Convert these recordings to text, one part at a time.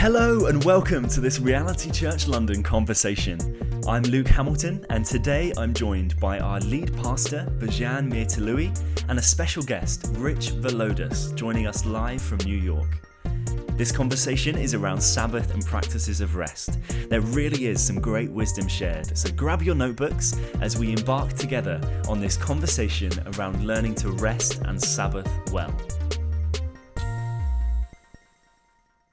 Hello and welcome to this Reality Church London conversation. I'm Luke Hamilton, and today I'm joined by our lead pastor, Bijan Mirtolooi, and a special guest, Rich Villodas, joining us live from New York. This conversation is around Sabbath and practices of rest. There really is some great wisdom shared, so grab your notebooks as we embark together on this conversation around learning to rest and Sabbath well.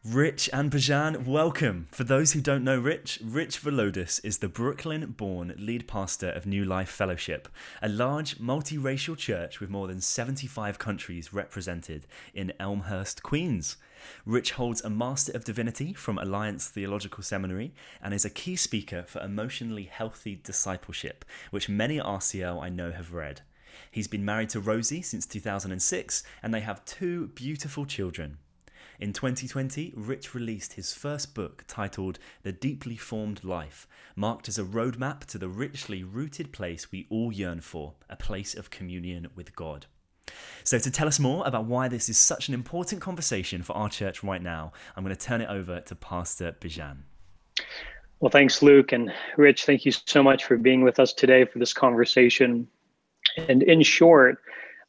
Rich and Bijan, welcome. For those who don't know Rich, Rich Villodas is the Brooklyn born lead pastor of New Life Fellowship, a large multiracial church with more than 75 countries represented in Elmhurst, Queens. Rich holds a Master of Divinity from Alliance Theological Seminary and is a key speaker for emotionally healthy discipleship, which many RCL I know have read. He's been married to Rosie since 2006, and they have two beautiful children. In 2020, Rich released his first book titled The Deeply Formed Life, marked as a roadmap to the richly rooted place we all yearn for a place of communion with God. So, to tell us more about why this is such an important conversation for our church right now, I'm going to turn it over to Pastor Bijan. Well, thanks, Luke. And Rich, thank you so much for being with us today for this conversation. And in short,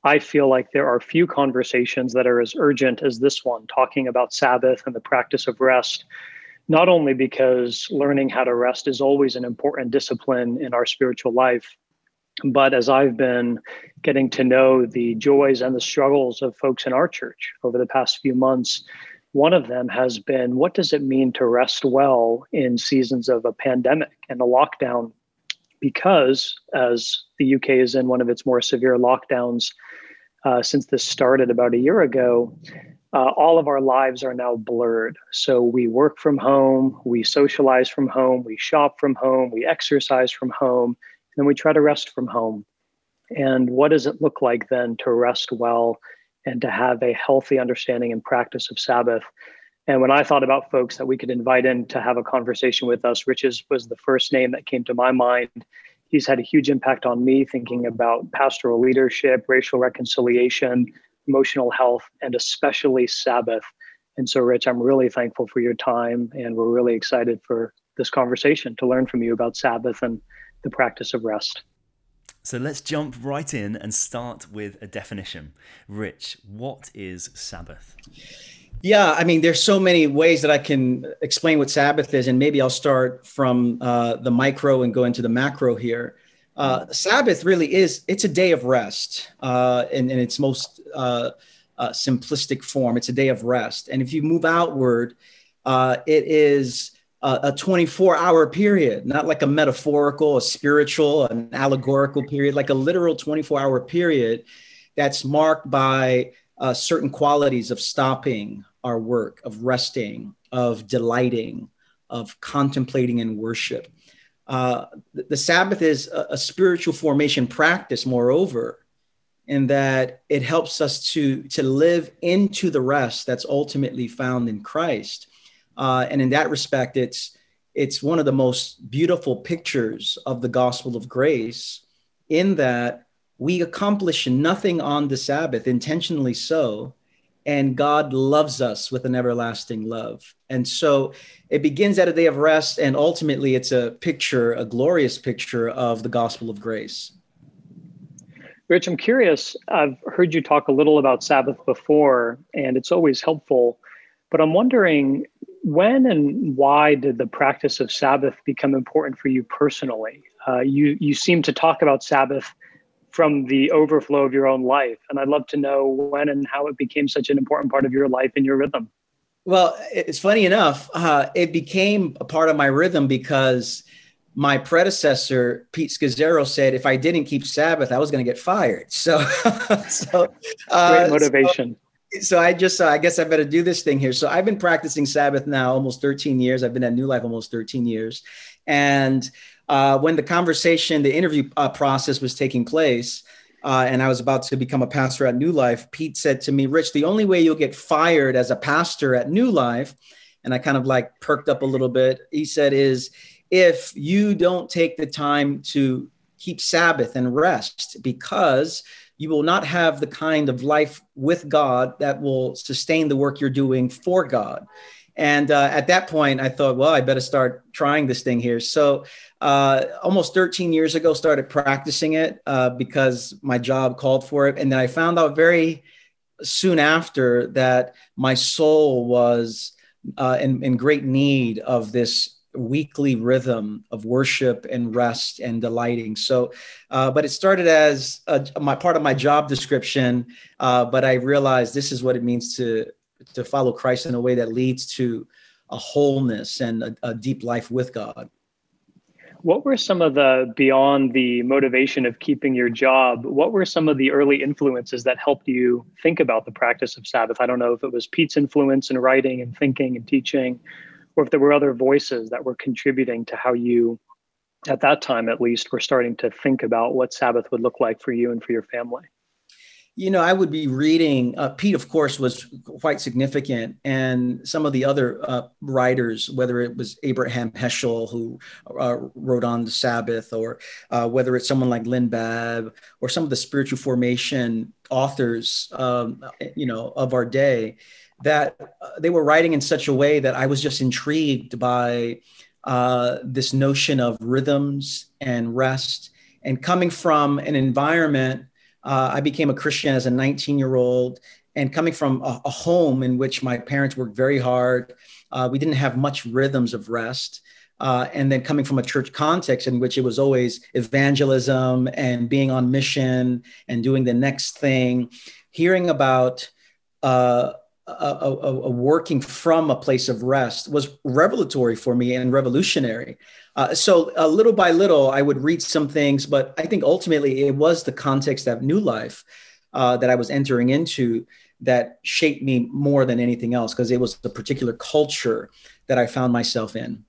I feel like there are few conversations that are as urgent as this one, talking about Sabbath and the practice of rest. Not only because learning how to rest is always an important discipline in our spiritual life, but as I've been getting to know the joys and the struggles of folks in our church over the past few months, one of them has been what does it mean to rest well in seasons of a pandemic and a lockdown? Because as the UK is in one of its more severe lockdowns, uh, since this started about a year ago, uh, all of our lives are now blurred. So we work from home, we socialize from home, we shop from home, we exercise from home, and we try to rest from home. And what does it look like then to rest well and to have a healthy understanding and practice of Sabbath? And when I thought about folks that we could invite in to have a conversation with us, Rich's was the first name that came to my mind he's had a huge impact on me thinking about pastoral leadership, racial reconciliation, emotional health, and especially Sabbath. And so, Rich, I'm really thankful for your time, and we're really excited for this conversation to learn from you about Sabbath and the practice of rest. So let's jump right in and start with a definition. Rich, what is Sabbath? Yeah, I mean, there's so many ways that I can explain what Sabbath is, and maybe I'll start from uh, the micro and go into the macro here. Uh, Sabbath really is it's a day of rest uh, in, in its most uh, uh, simplistic form. It's a day of rest, and if you move outward, uh, it is a 24 hour period, not like a metaphorical, a spiritual, an allegorical period, like a literal 24 hour period that's marked by uh, certain qualities of stopping our work, of resting, of delighting, of contemplating and worship. Uh, the, the, Sabbath is a, a, spiritual formation practice, moreover, in that it helps us to, to live into the rest that's ultimately found in Christ. Uh, and in that respect, it's, it's one of the most beautiful pictures of the gospel of grace, in that we accomplish nothing on the Sabbath, intentionally so. And God loves us with an everlasting love. And so it begins at a day of rest, and ultimately it's a picture, a glorious picture of the gospel of grace. Rich, I'm curious. I've heard you talk a little about Sabbath before, and it's always helpful. But I'm wondering when and why did the practice of Sabbath become important for you personally? Uh, you you seem to talk about Sabbath from the overflow of your own life. And I'd love to know when and how it became such an important part of your life and your rhythm. Well, it's funny enough, uh, it became a part of my rhythm because my predecessor, Pete Scazzero, said if I didn't keep Sabbath, I was going to get fired. So, so uh, great motivation. So, so I just, uh, I guess I better do this thing here. So I've been practicing Sabbath now almost 13 years. I've been at New Life almost 13 years. And uh, when the conversation, the interview uh, process was taking place, uh, and I was about to become a pastor at New Life, Pete said to me, Rich, the only way you'll get fired as a pastor at New Life, and I kind of like perked up a little bit, he said, is if you don't take the time to keep Sabbath and rest, because you will not have the kind of life with God that will sustain the work you're doing for God. And uh, at that point, I thought, well, I better start trying this thing here. So, uh, almost 13 years ago, started practicing it uh, because my job called for it. And then I found out very soon after that my soul was uh, in, in great need of this weekly rhythm of worship and rest and delighting. So, uh, but it started as a, my part of my job description. Uh, but I realized this is what it means to to follow Christ in a way that leads to a wholeness and a, a deep life with God. What were some of the beyond the motivation of keeping your job? What were some of the early influences that helped you think about the practice of Sabbath? I don't know if it was Pete's influence in writing and thinking and teaching, or if there were other voices that were contributing to how you, at that time at least, were starting to think about what Sabbath would look like for you and for your family. You know, I would be reading. Uh, Pete, of course, was quite significant, and some of the other uh, writers, whether it was Abraham Heschel, who uh, wrote on the Sabbath, or uh, whether it's someone like Lynne Baab, or some of the spiritual formation authors, um, you know, of our day that uh, they were writing in such a way that I was just intrigued by uh, this notion of rhythms and rest. And coming from an environment, uh, I became a Christian as a 19 year old, and coming from a, a, home in which my parents worked very hard, uh, we didn't have much rhythms of rest. Uh, and then coming from a church context in which it was always evangelism and being on mission and doing the next thing, hearing about uh, a, a, a, working from a place of rest was revelatory for me and revolutionary. Uh, so uh, little by little, I would read some things, but I think ultimately it was the context of new life uh, that I was entering into that shaped me more than anything else because it was the particular culture that I found myself in.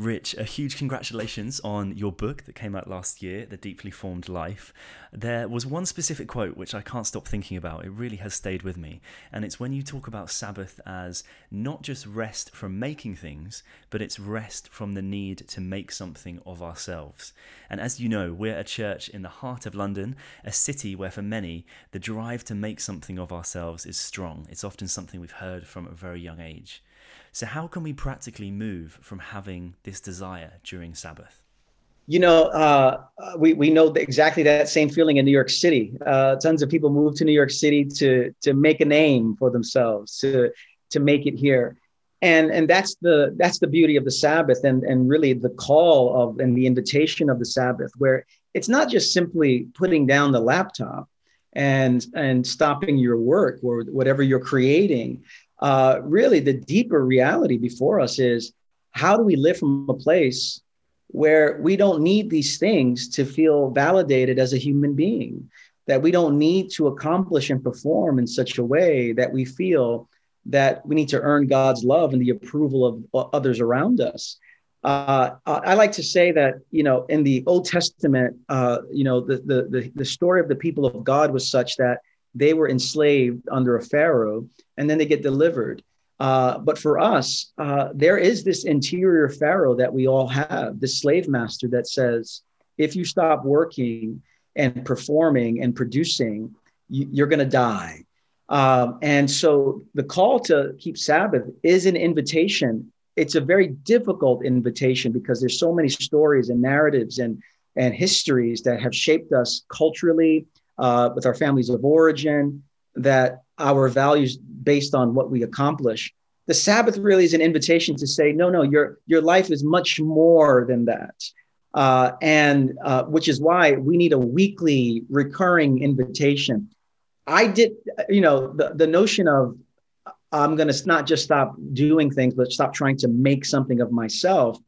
Rich, a huge congratulations on your book that came out last year, The Deeply Formed Life. There was one specific quote which I can't stop thinking about. It really has stayed with me. And it's when you talk about Sabbath as not just rest from making things, but it's rest from the need to make something of ourselves. And as you know, we're a church in the heart of London, a city where for many, the drive to make something of ourselves is strong. It's often something we've heard from a very young age. So, how can we practically move from having this desire during Sabbath? You know, uh, we, we know exactly that same feeling in New York City. Uh, tons of people move to New York City to, to make a name for themselves, to, to make it here. And, and that's the that's the beauty of the Sabbath and, and really the call of and the invitation of the Sabbath, where it's not just simply putting down the laptop and and stopping your work or whatever you're creating uh, really the deeper reality before us is how do we live from a place where we don't need these things to feel validated as a human being, that we don't need to accomplish and perform in such a way that we feel that we need to earn God's love and the approval of others around us. Uh, I like to say that you know in the Old Testament, uh, you know the, the the the story of the people of God was such that they were enslaved under a pharaoh and then they get delivered. Uh, but for us uh, there is this interior pharaoh that we all have this slave master that says if you stop working and performing and producing you, are going to die. Um, and so the call to keep sabbath is an invitation. It's a very difficult invitation because there's so many stories and narratives and and histories that have shaped us culturally uh, with our families of origin, that our values based on what we accomplish. The Sabbath really is an invitation to say, no, no, your your life is much more than that, uh, and uh, which is why we need a weekly, recurring invitation. I did, you know, the the notion of I'm going to not just stop doing things, but stop trying to make something of myself.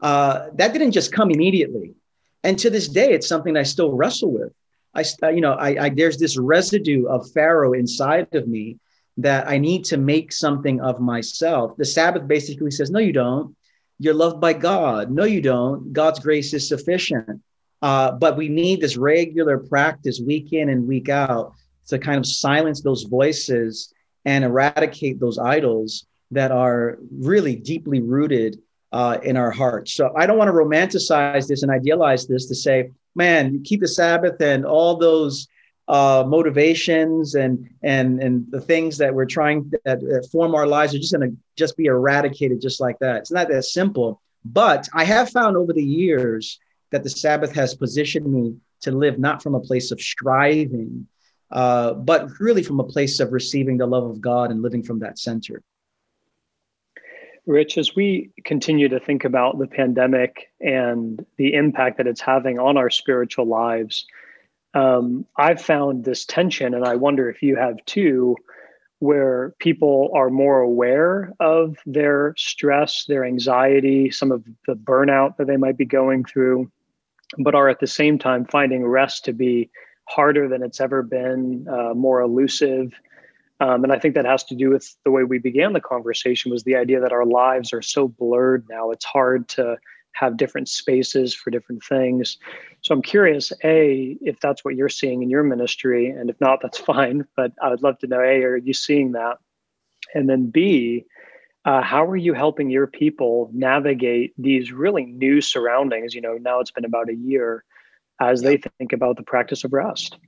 Uh, that didn't just come immediately, and to this day, it's something I still wrestle with. I, you know, I, I, there's this residue of Pharaoh inside of me that I need to make something of myself. The Sabbath basically says, no, you don't. You're loved by God. No, you don't. God's grace is sufficient. Uh, but we need this regular practice week in and week out to kind of silence those voices and eradicate those idols that are really deeply rooted uh, in our hearts. So I don't want to romanticize this and idealize this to say, man, you keep the Sabbath and all those uh, motivations and and and the things that we're trying that, that form our lives are just going to just be eradicated just like that. It's not that simple. But I have found over the years that the Sabbath has positioned me to live not from a place of striving, uh, but really from a place of receiving the love of God and living from that center. Rich, as we continue to think about the pandemic and the impact that it's having on our spiritual lives, um, I've found this tension, and I wonder if you have too, where people are more aware of their stress, their anxiety, some of the burnout that they might be going through, but are at the same time finding rest to be harder than it's ever been, uh, more elusive. Um, and I think that has to do with the way we began the conversation was the idea that our lives are so blurred now. It's hard to have different spaces for different things. So I'm curious, A, if that's what you're seeing in your ministry, and if not, that's fine. But I would love to know, A, are you seeing that? And then B, uh, how are you helping your people navigate these really new surroundings? You know, now it's been about a year as they think about the practice of rest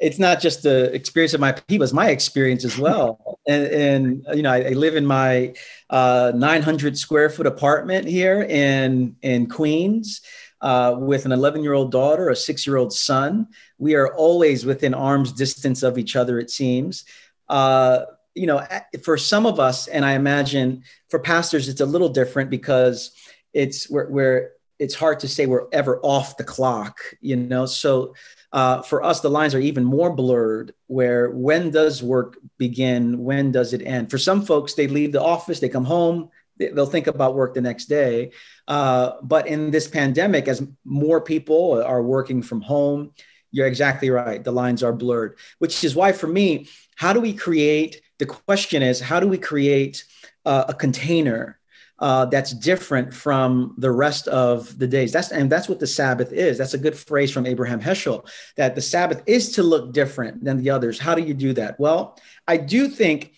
it's not just the experience of my people; it's my experience as well. and, and you know, I, I, live in my uh, 900 square foot apartment here in in Queens. Uh, with an 11 year old daughter, a six year old son. We are always within arm's distance of each other, it seems. Uh, you know, for some of us, and I imagine for pastors, it's a little different because it's where, where it's hard to say we're ever off the clock, you know. So uh, for us, the lines are even more blurred where when does work begin? When does it end? For some folks, they leave the office, they come home, they'll think about work the next day. Uh, but in this pandemic, as more people are working from home, you're exactly right. The lines are blurred, which is why for me, how do we create? The question is, how do we create uh, a container uh, that's different from the rest of the days. That's and that's what the Sabbath is. That's a good phrase from Abraham Heschel that the Sabbath is to look different than the others. How do you do that? Well, I do think,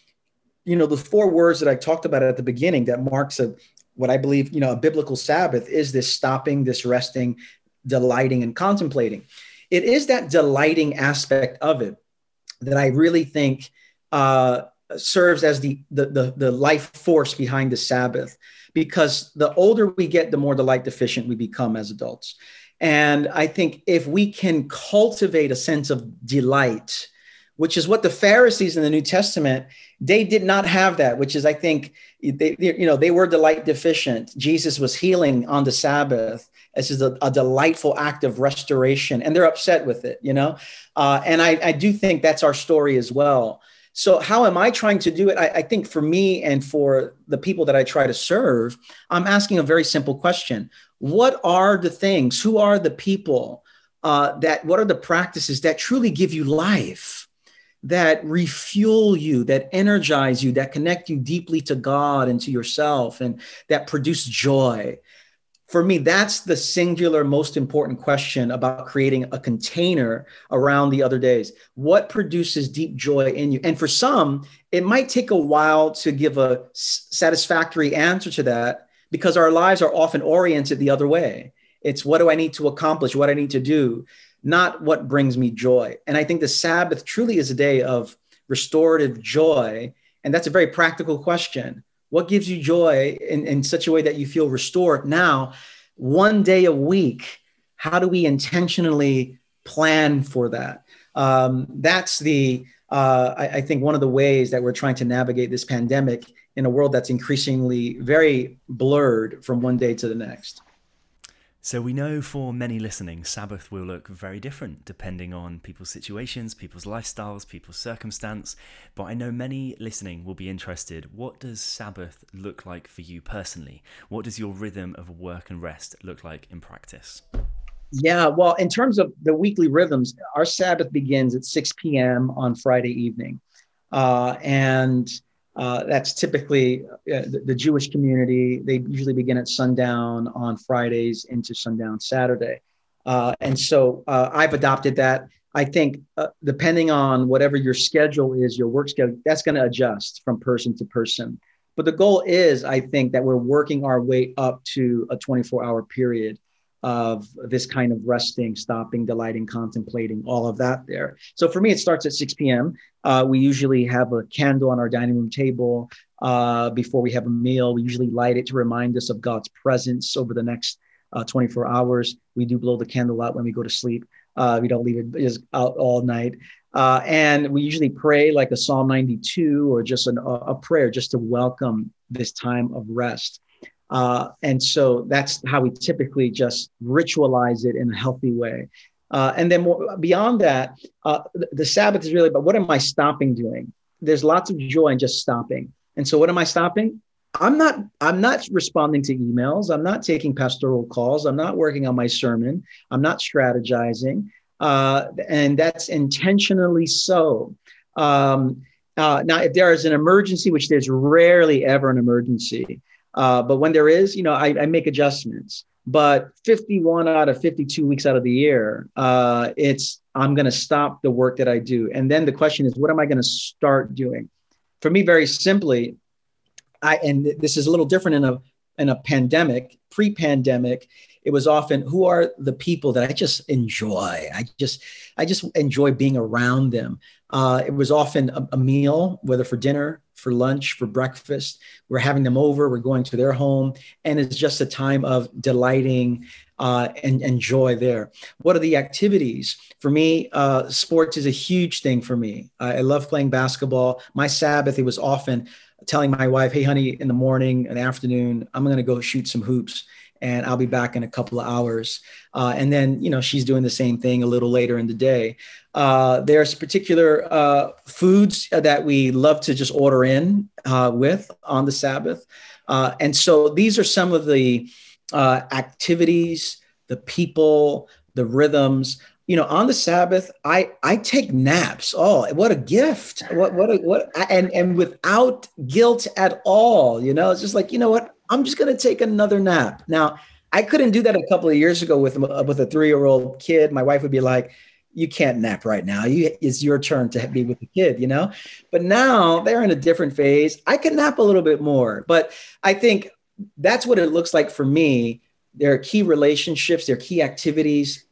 you know, the four words that I talked about at the beginning that marks a what I believe, you know, a biblical Sabbath is this stopping, this resting, delighting, and contemplating. It is that delighting aspect of it that I really think uh, serves as the, the, the, the life force behind the Sabbath because the older we get, the more the light deficient we become as adults. And I think if we can cultivate a sense of delight, which is what the Pharisees in the New Testament, they did not have that, which is, I think, they, you know, they were delight deficient. Jesus was healing on the Sabbath. This is a, a delightful act of restoration, and they're upset with it, you know. Uh, and I, I do think that's our story as well. So, how am I trying to do it? I, I, think for me and for the people that I try to serve, I'm asking a very simple question What are the things, who are the people uh, that, what are the practices that truly give you life, that refuel you, that energize you, that connect you deeply to God and to yourself, and that produce joy? For me, that's the singular most important question about creating a container around the other days. What produces deep joy in you? And for some, it might take a while to give a satisfactory answer to that because our lives are often oriented the other way. It's what do I need to accomplish, what I need to do, not what brings me joy. And I think the Sabbath truly is a day of restorative joy. And that's a very practical question what gives you joy in, in such a way that you feel restored? Now, one day a week, how do we intentionally plan for that? Um, that's the, uh, I, I think, one of the ways that we're trying to navigate this pandemic in a world that's increasingly very blurred from one day to the next. So we know for many listening, Sabbath will look very different depending on people's situations, people's lifestyles, people's circumstance. But I know many listening will be interested. What does Sabbath look like for you personally? What does your rhythm of work and rest look like in practice? Yeah, well, in terms of the weekly rhythms, our Sabbath begins at 6 p.m. on Friday evening. Uh, and uh, that's typically uh, the, the, Jewish community. They usually begin at sundown on Fridays into sundown Saturday. Uh, and so uh, I've adopted that. I think uh, depending on whatever your schedule is, your work schedule, that's going to adjust from person to person. But the goal is, I think, that we're working our way up to a 24 hour period. Of this kind of resting, stopping, delighting, contemplating, all of that there. So for me, it starts at 6 p.m. Uh, we usually have a candle on our dining room table uh, before we have a meal. We usually light it to remind us of God's presence over the next uh, 24 hours. We do blow the candle out when we go to sleep. Uh, we don't leave it just out all night. Uh, and we usually pray like a Psalm 92 or just an, a prayer just to welcome this time of rest. Uh, and so that's how we typically just ritualize it in a healthy way. Uh, and then more, beyond that, uh, the, the Sabbath is really about what am I stopping doing? There's lots of joy in just stopping. And so what am I stopping? I'm not I'm not responding to emails. I'm not taking pastoral calls. I'm not working on my sermon. I'm not strategizing. Uh, and that's intentionally so. Um, uh, now, if there is an emergency, which there's rarely ever an emergency, uh, but when there is, you know, I, I, make adjustments. But 51 out of 52 weeks out of the year, uh, it's I'm going to stop the work that I do. And then the question is, what am I going to start doing? For me, very simply, I and this is a little different in a in a pandemic, pre-pandemic, it was often who are the people that I just enjoy. I just I just enjoy being around them. Uh, it was often a, a, meal, whether for dinner, for lunch, for breakfast. We're having them over. We're going to their home, and it's just a time of delighting uh, and, and joy there. What are the activities? For me, uh, sports is a huge thing for me. I, I love playing basketball. My Sabbath, it was often telling my wife, hey, honey, in the morning and afternoon, I'm going to go shoot some hoops and I'll be back in a couple of hours. Uh, and then, you know, she's doing the same thing a little later in the day. Uh, there's particular uh, foods that we love to just order in uh, with on the Sabbath. Uh, and so these are some of the uh, activities, the people, the rhythms you know, on the Sabbath, I I take naps. Oh, what a gift! What what a, what and and without guilt at all. You know, it's just like you know what, I'm just gonna take another nap. Now, I couldn't do that a couple of years ago with uh, with a three year old kid. My wife would be like, "You can't nap right now. You it's your turn to be with the kid." You know, but now they're in a different phase. I can nap a little bit more, but I think that's what it looks like for me. There are key relationships, there are key activities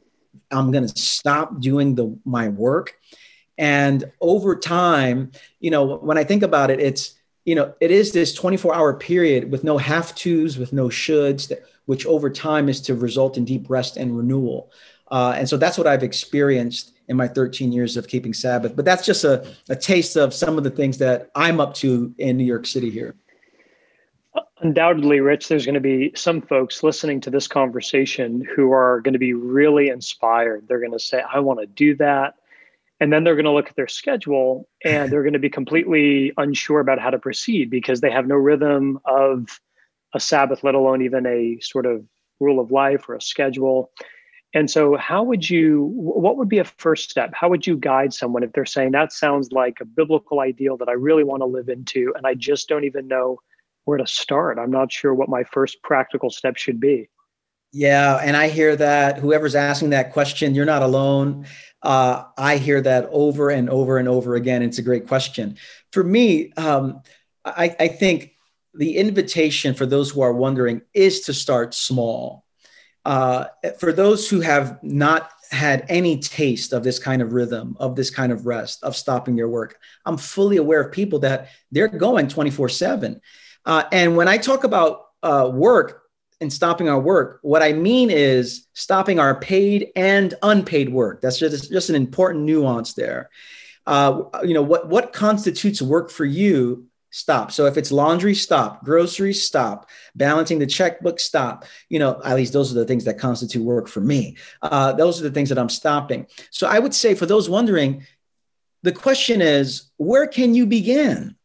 I'm going to stop doing the my work. And over time, you know, when I think about it, it's you know, it is this 24 hour period with no have tos, with no shoulds, that, which over time is to result in deep rest and renewal. Uh, and so that's what I've experienced in my 13 years of keeping Sabbath. But that's just a, a taste of some of the things that I'm up to in New York City here. Undoubtedly, Rich, there's going to be some folks listening to this conversation who are going to be really inspired. They're going to say, I want to do that. And then they're going to look at their schedule and they're going to be completely unsure about how to proceed because they have no rhythm of a Sabbath, let alone even a sort of rule of life or a schedule. And so, how would you, what would be a first step? How would you guide someone if they're saying that sounds like a biblical ideal that I really want to live into and I just don't even know where to start. I'm not sure what my first practical step should be. Yeah, and I hear that whoever's asking that question, you're not alone. Uh, I hear that over and over and over again. It's a great question. For me, um, I, I think the invitation for those who are wondering is to start small. Uh, for those who have not had any taste of this kind of rhythm, of this kind of rest, of stopping their work, I'm fully aware of people that they're going 24 7. Uh, and when I talk about uh, work and stopping our work, what I mean is stopping our paid and unpaid work. That's just, just an important nuance there. Uh, you know, what, what constitutes work for you stop. So if it's laundry, stop. Groceries, stop. Balancing the checkbook, stop. You know, at least those are the things that constitute work for me. Uh, those are the things that I'm stopping. So I would say for those wondering, the question is, where can you begin?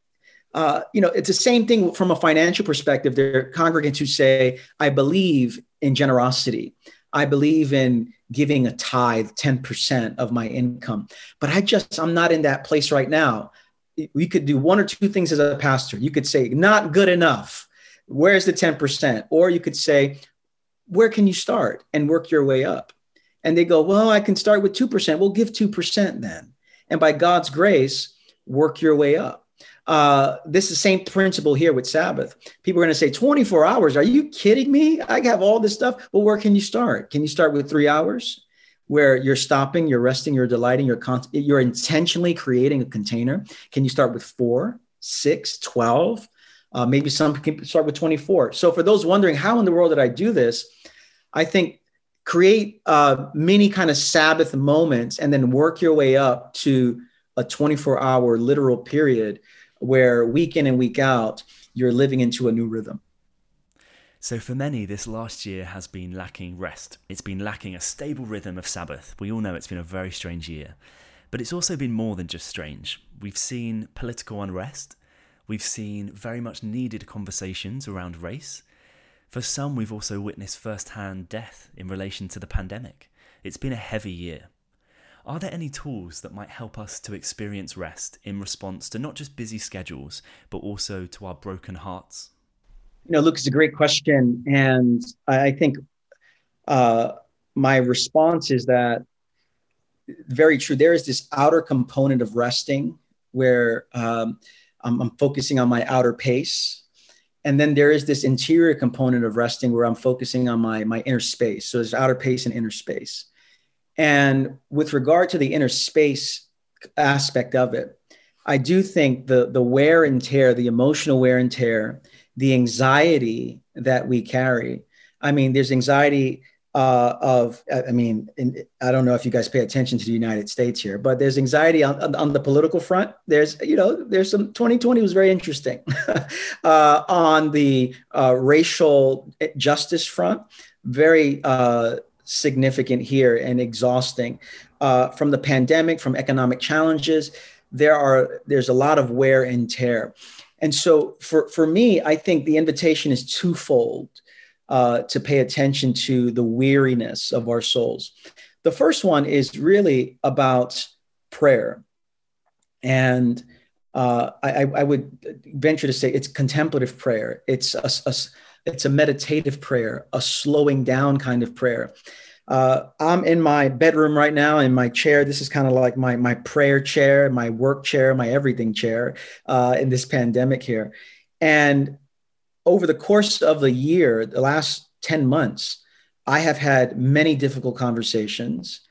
Uh, you know, it's the same thing from a financial perspective. There are congregants who say, I believe in generosity. I believe in giving a tithe, 10% of my income. But I just, I'm not in that place right now. We could do one or two things as a pastor. You could say, not good enough. Where's the 10%? Or you could say, where can you start and work your way up? And they go, well, I can start with 2%. We'll give 2% then. And by God's grace, work your way up. Uh, this is the same principle here with Sabbath. People are going to say 24 hours. Are you kidding me? I have all this stuff. Well, where can you start? Can you start with three hours? Where you're stopping, you're resting, you're delighting, you're con- you're intentionally creating a container. Can you start with four, six, 12? Uh, maybe some can start with 24. So for those wondering, how in the world did I do this? I think create uh, many kind of Sabbath moments and then work your way up to a 24 hour literal period where week in and week out, you're living into a new rhythm. So, for many, this last year has been lacking rest. It's been lacking a stable rhythm of Sabbath. We all know it's been a very strange year. But it's also been more than just strange. We've seen political unrest, we've seen very much needed conversations around race. For some, we've also witnessed first hand death in relation to the pandemic. It's been a heavy year. Are there any tools that might help us to experience rest in response to not just busy schedules, but also to our broken hearts? You know, Luke, it's a great question. And I think uh, my response is that very true. There is this outer component of resting where um, I'm, I'm focusing on my outer pace. And then there is this interior component of resting where I'm focusing on my, my inner space. So there's outer pace and inner space. And with regard to the inner space aspect of it, I do think the the wear and tear, the emotional wear and tear, the anxiety that we carry. I mean, there's anxiety uh, of, I mean, in, I don't know if you guys pay attention to the United States here, but there's anxiety on, on, the political front. There's, you know, there's some 2020 was very interesting uh, on the uh, racial justice front. Very uh, significant here and exhausting. Uh, from the pandemic, from economic challenges, there are there's a lot of wear and tear. And so for, for me, I think the invitation is twofold uh, to pay attention to the weariness of our souls. The first one is really about prayer. And uh, I, I, would venture to say it's contemplative prayer. It's a, a, it's a meditative prayer, a slowing down kind of prayer. Uh, I'm in my bedroom right now in my chair. This is kind of like my my prayer chair, my work chair, my everything chair uh, in this pandemic here. And over the course of the year, the last 10 months, I have had many difficult conversations.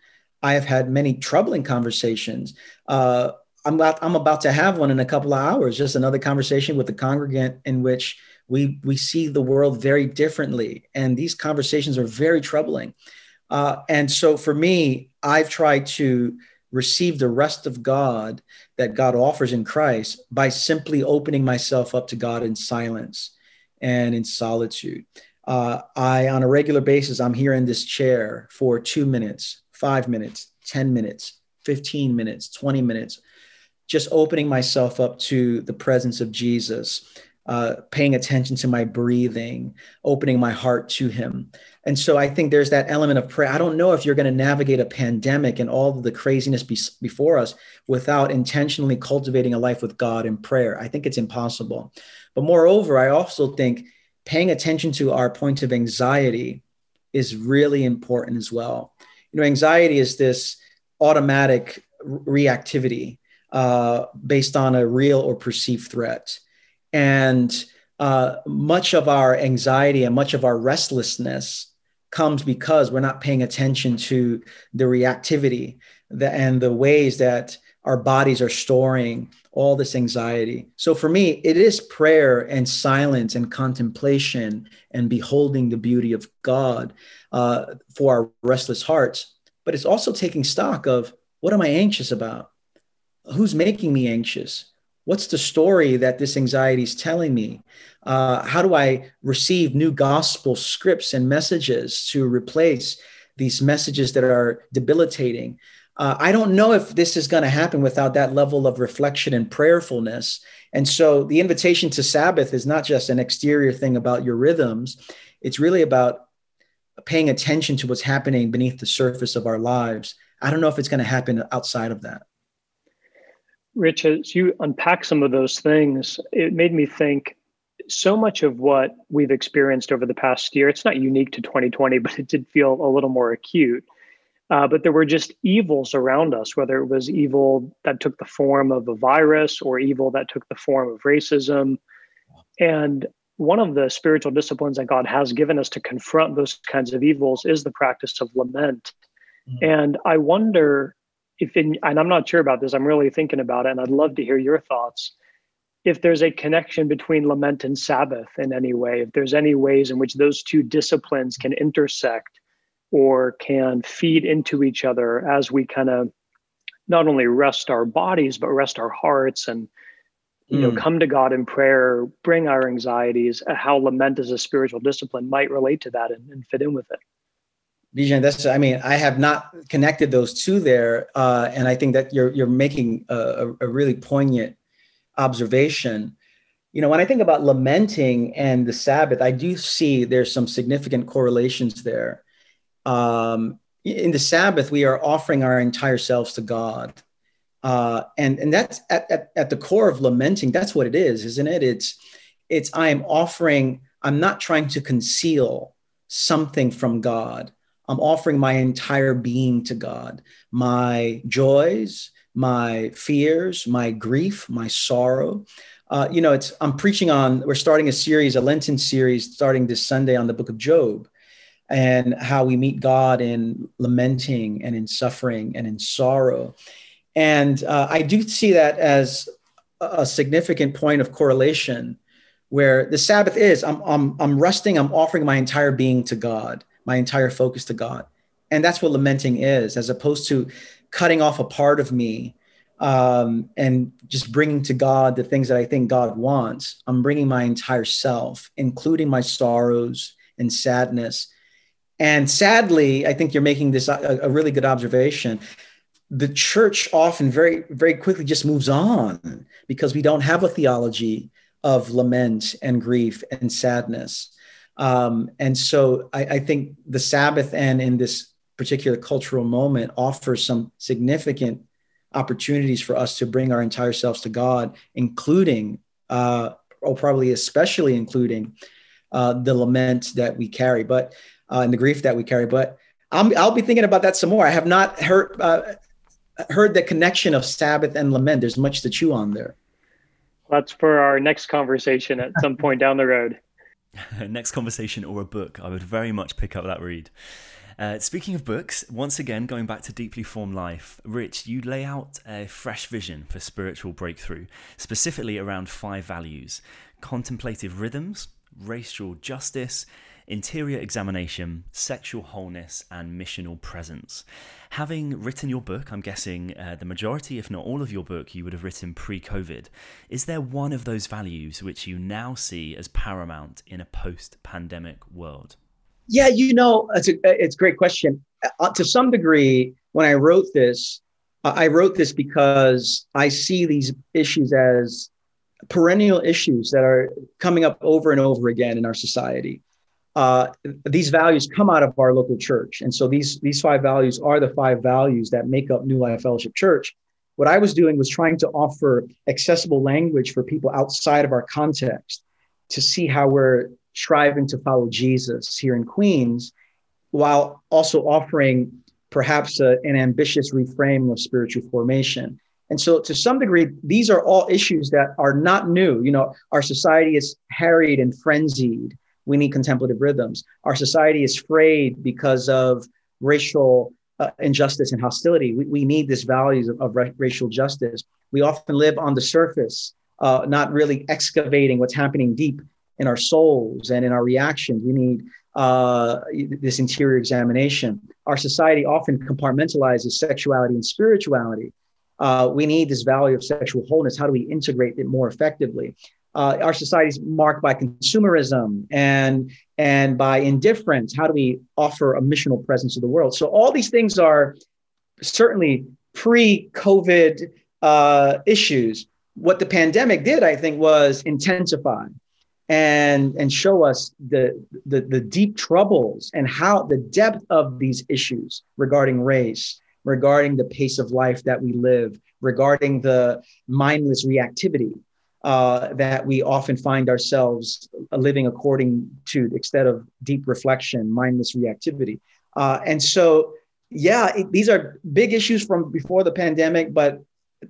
I have had many troubling conversations. Uh, I'm, about, I'm about to have one in a couple of hours, just another conversation with the congregant in which we we see the world very differently. And these conversations are very troubling. Uh, and so for me i've tried to receive the rest of god that god offers in christ by simply opening myself up to god in silence and in solitude. Uh, i on a regular basis i'm here in this chair for two minutes five minutes ten minutes 15 minutes 20 minutes just opening myself up to the presence of jesus uh, paying attention to my breathing, opening my heart to Him. And so I think there's that element of prayer. I don't know if you're going to navigate a pandemic and all the craziness be- before us without intentionally cultivating a life with God in prayer. I think it's impossible. But moreover, I also think paying attention to our point of anxiety is really important as well. You know, anxiety is this automatic reactivity uh, based on a real or perceived threat. And uh, much of our anxiety and much of our restlessness comes because we're not paying attention to the reactivity and the ways that our bodies are storing all this anxiety. So for me, it is prayer and silence and contemplation and beholding the beauty of God uh, for our restless hearts. But it's also taking stock of what am I anxious about? Who's making me anxious? What's the story that this anxiety is telling me? Uh, how do I receive new gospel scripts and messages to replace these messages that are debilitating? Uh, I don't know if this is going to happen without that level of reflection and prayerfulness. And so the invitation to Sabbath is not just an exterior thing about your rhythms, it's really about paying attention to what's happening beneath the surface of our lives. I don't know if it's going to happen outside of that. Rich, as you unpack some of those things, it made me think so much of what we've experienced over the past year, it's not unique to 2020, but it did feel a little more acute. Uh, but there were just evils around us, whether it was evil that took the form of a virus or evil that took the form of racism. And one of the spiritual disciplines that God has given us to confront those kinds of evils is the practice of lament. Mm-hmm. And I wonder if, in, and I'm not sure about this, I'm really thinking about it, and I'd love to hear your thoughts. If there's a connection between lament and Sabbath in any way, if there's any ways in which those two disciplines can intersect or can feed into each other as we kind of not only rest our bodies, but rest our hearts and you know, mm. come to God in prayer, bring our anxieties, uh, how lament as a spiritual discipline might relate to that and, and fit in with it. Bijan, that's I mean, I have not connected those two there, uh, and I think that you're you're making a, a, really poignant observation. You know, when I think about lamenting and the Sabbath, I do see there's some significant correlations there. Um, in the Sabbath, we are offering our entire selves to God. Uh, and and that's at, at, at the core of lamenting. That's what it is, isn't it? It's it's I am offering. I'm not trying to conceal something from God. I'm offering my entire being to God. My joys, my fears, my grief, my sorrow. Uh, you know, it's I'm preaching on. We're starting a series, a Lenten series, starting this Sunday on the Book of Job, and how we meet God in lamenting and in suffering and in sorrow. And uh, I do see that as a significant point of correlation where the Sabbath is I'm, I'm, I'm resting, I'm offering my entire being to God, my entire focus to God. And that's what lamenting is, as opposed to cutting off a part of me um, and just bringing to God the things that I think God wants. I'm bringing my entire self, including my sorrows and sadness. And sadly, I think you're making this a, a really good observation the church often very very quickly just moves on because we don't have a theology of lament and grief and sadness um, and so I, I, think the sabbath and in this particular cultural moment offers some significant opportunities for us to bring our entire selves to god including uh, or probably especially including uh, the lament that we carry but uh, and the grief that we carry but i will be thinking about that some more. I have not heard uh, heard the connection of Sabbath and lament. There's much to chew on there. That's for our next conversation at some point down the road. next conversation or a book. I would very much pick up that read. Uh, speaking of books, once again, going back to Deeply Formed Life, Rich, you lay out a fresh vision for spiritual breakthrough, specifically around five values contemplative rhythms, racial justice, interior examination, sexual wholeness, and missional presence. Having written your book, I'm guessing uh, the majority, if not all of your book, you would have written pre COVID. Is there one of those values which you now see as paramount in a post pandemic world? Yeah, you know, it's a, it's a great question. Uh, to some degree, when I wrote this, uh, I wrote this because I see these issues as perennial issues that are coming up over and over again in our society uh, these values come out of our local church. And so these, these five values are the five values that make up New Life Fellowship Church. What I was doing was trying to offer accessible language for people outside of our context to see how we're striving to follow Jesus here in Queens, while also offering perhaps a, an ambitious reframing of spiritual formation. And so, to some degree, these are all issues that are not new. You know, our society is harried and frenzied we need contemplative rhythms. Our society is frayed because of racial uh, injustice and hostility. We, we need these values of, of racial justice. We often live on the surface, uh, not really excavating what's happening deep in our souls and in our reactions. We need uh, this interior examination. Our society often compartmentalizes sexuality and spirituality. Uh, we need this value of sexual wholeness. How do we integrate it more effectively? Uh, our society is marked by consumerism and and by indifference. How do we offer a missional presence to the world? So all these things are certainly pre-COVID uh, issues. What the pandemic did, I think, was intensify and and show us the, the the deep troubles and how the depth of these issues regarding race regarding the pace of life that we live regarding the mindless reactivity uh, that we often find ourselves living according to instead of deep reflection, mindless reactivity. Uh, and so yeah, it, these are big issues from before the pandemic, but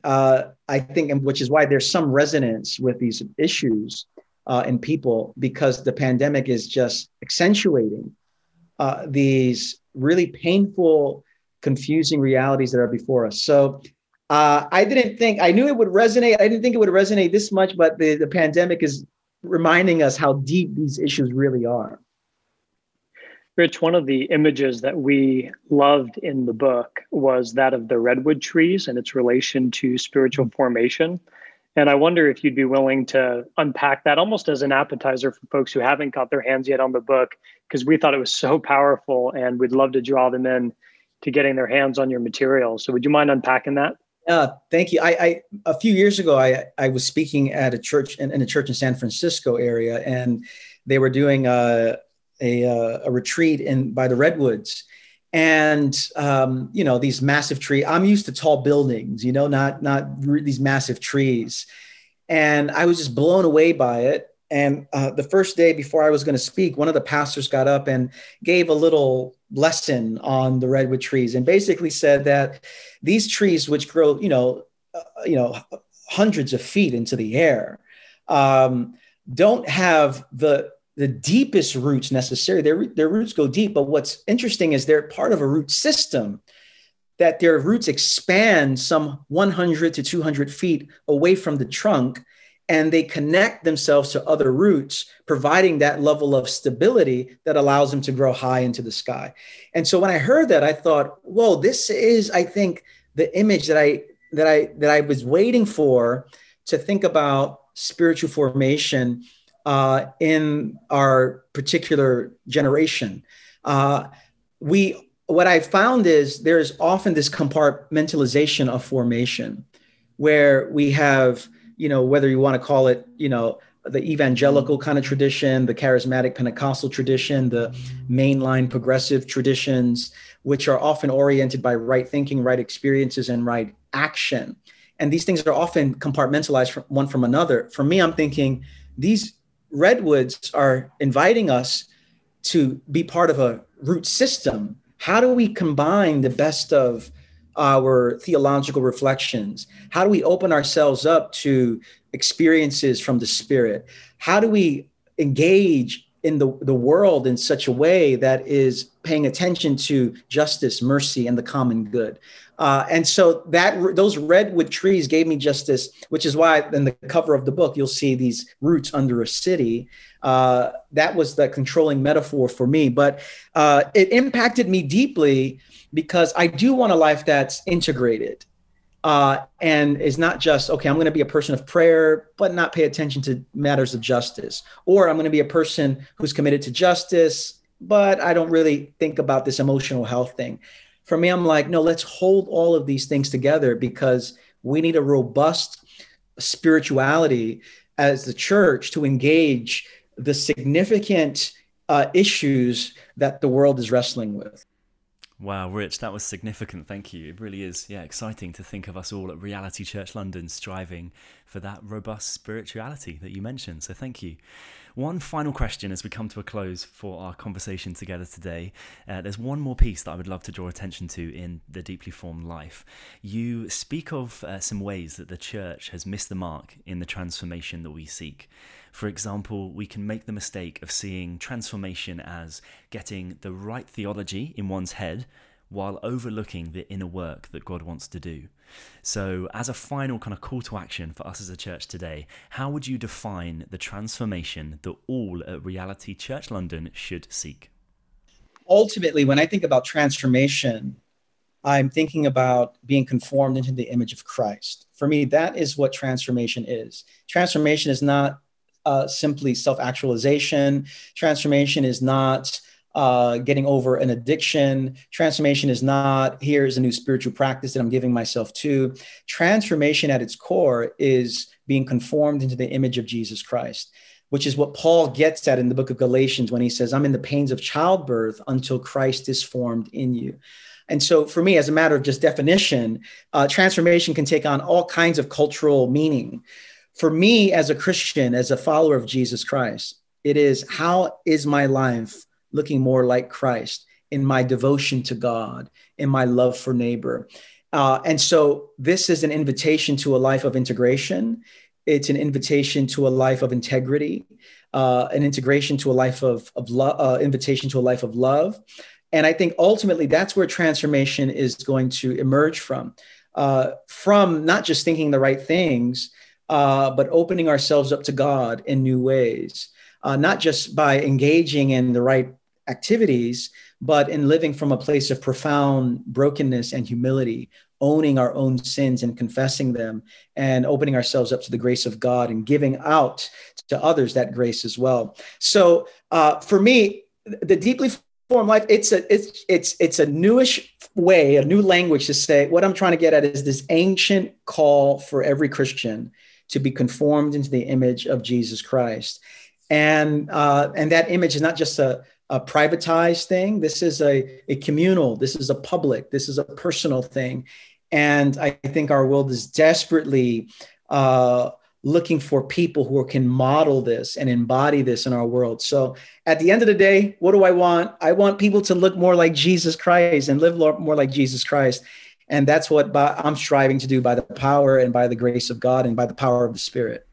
uh, I think, and which is why there's some resonance with these issues uh, in people because the pandemic is just accentuating uh, these really painful, confusing realities that are before us. So uh, I didn't think I knew it would resonate. I didn't think it would resonate this much, but the, the pandemic is reminding us how deep these issues really are. Rich, one of the images that we loved in the book was that of the redwood trees and its relation to spiritual formation. And I wonder if you'd be willing to unpack that almost as an appetizer for folks who haven't got their hands yet on the book, because we thought it was so powerful and we'd love to draw them in to getting their hands on your material. So would you mind unpacking that? Uh, thank you. I, I, a few years ago, I, I was speaking at a church in, in a church in San Francisco area, and they were doing a, a, a retreat in by the redwoods, and um, you know these massive trees. I'm used to tall buildings, you know, not not these massive trees, and I was just blown away by it. And uh, the first day before I was going to speak, one of the pastors got up and gave a little lesson on the redwood trees, and basically said that these trees, which grow, you know, uh, you know, hundreds of feet into the air, um, don't have the the deepest roots necessary. Their, their roots go deep, but what's interesting is they're part of a root system that their roots expand some 100 to 200 feet away from the trunk and they connect themselves to other roots, providing that level of stability that allows them to grow high into the sky. And so when I heard that, I thought, whoa, this is, I think, the image that I that I that I was waiting for to think about spiritual formation uh, in our particular generation. Uh, we what I found is there's often this compartmentalization of formation, where we have you know whether you want to call it you know the evangelical kind of tradition, the charismatic Pentecostal tradition, the mainline progressive traditions, which are often oriented by right thinking, right experiences, and right action. And these things are often compartmentalized from one from another. For me, I'm thinking these redwoods are inviting us to be part of a root system. How do we combine the best of our theological reflections? How do we open ourselves up to experiences from the Spirit? How do we engage in the, the world in such a way that is paying attention to justice, mercy, and the common good? Uh, and so that those redwood trees gave me just this, which is why in the cover of the book you'll see these roots under a city. Uh, that was the controlling metaphor for me, but uh, it impacted me deeply because I do want a life that's integrated. Uh, and is not just okay i'm going to be a person of prayer but not pay attention to matters of justice or i'm going to be a person who's committed to justice but i don't really think about this emotional health thing for me, I'm like, no, let's hold all of these things together because we need a robust spirituality as the church to engage the significant uh, issues that the world is wrestling with. Wow, Rich, that was significant. Thank you. It really is, yeah, exciting to think of us all at Reality Church London striving for that robust spirituality that you mentioned. So thank you. One final question as we come to a close for our conversation together today. Uh, there's one more piece that I would love to draw attention to in the deeply formed life. You speak of uh, some ways that the church has missed the mark in the transformation that we seek. For example, we can make the mistake of seeing transformation as getting the right theology in one's head while overlooking the inner work that God wants to do. So, as a final kind of call to action for us as a church today, how would you define the transformation that all at Reality Church London should seek? Ultimately, when I think about transformation, I'm thinking about being conformed into the image of Christ. For me, that is what transformation is. Transformation is not uh, simply self actualization, transformation is not uh, getting over an addiction. Transformation is not here's a new spiritual practice that I'm giving myself to. Transformation at its core is being conformed into the image of Jesus Christ, which is what Paul gets at in the book of Galatians when he says, I'm in the pains of childbirth until Christ is formed in you. And so, for me, as a matter of just definition, uh, transformation can take on all kinds of cultural meaning. For me, as a Christian, as a follower of Jesus Christ, it is how is my life looking more like Christ in my devotion to God, in my love for neighbor. Uh, and so this is an invitation to a life of integration. It's an invitation to a life of integrity, uh, an integration to a life of, of love, uh, invitation to a life of love. And I think ultimately that's where transformation is going to emerge from, uh, from not just thinking the right things, uh, but opening ourselves up to God in new ways, uh, not just by engaging in the right activities, but in living from a place of profound brokenness and humility, owning our own sins and confessing them, and opening ourselves up to the grace of God and giving out to others that grace as well. So uh, for me, the deeply formed life it's a it's it's it's a newish way a new language to say what i'm trying to get at is this ancient call for every christian to be conformed into the image of Jesus Christ. And, uh, and that image is not just a, a privatized thing. This is a, a communal, this is a public, this is a personal thing. And I think our world is desperately uh, looking for people who can model this and embody this in our world. So at the end of the day, what do I want? I want people to look more like Jesus Christ and live more like Jesus Christ. And that's what I'm striving to do by the power and by the grace of God and by the power of the Spirit.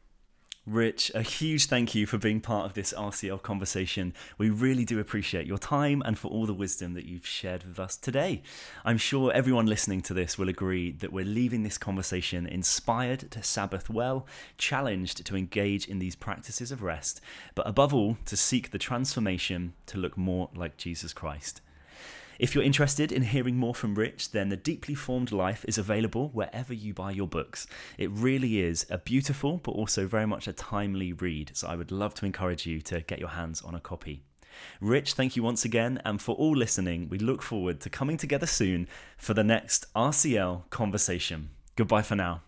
Rich, a huge thank you for being part of this RCL conversation. We really do appreciate your time and for all the wisdom that you've shared with us today. I'm sure everyone listening to this will agree that we're leaving this conversation inspired to Sabbath well, challenged to engage in these practices of rest, but above all, to seek the transformation to look more like Jesus Christ. If you're interested in hearing more from Rich, then The Deeply Formed Life is available wherever you buy your books. It really is a beautiful but also very much a timely read, so I would love to encourage you to get your hands on a copy. Rich, thank you once again, and for all listening, we look forward to coming together soon for the next RCL conversation. Goodbye for now.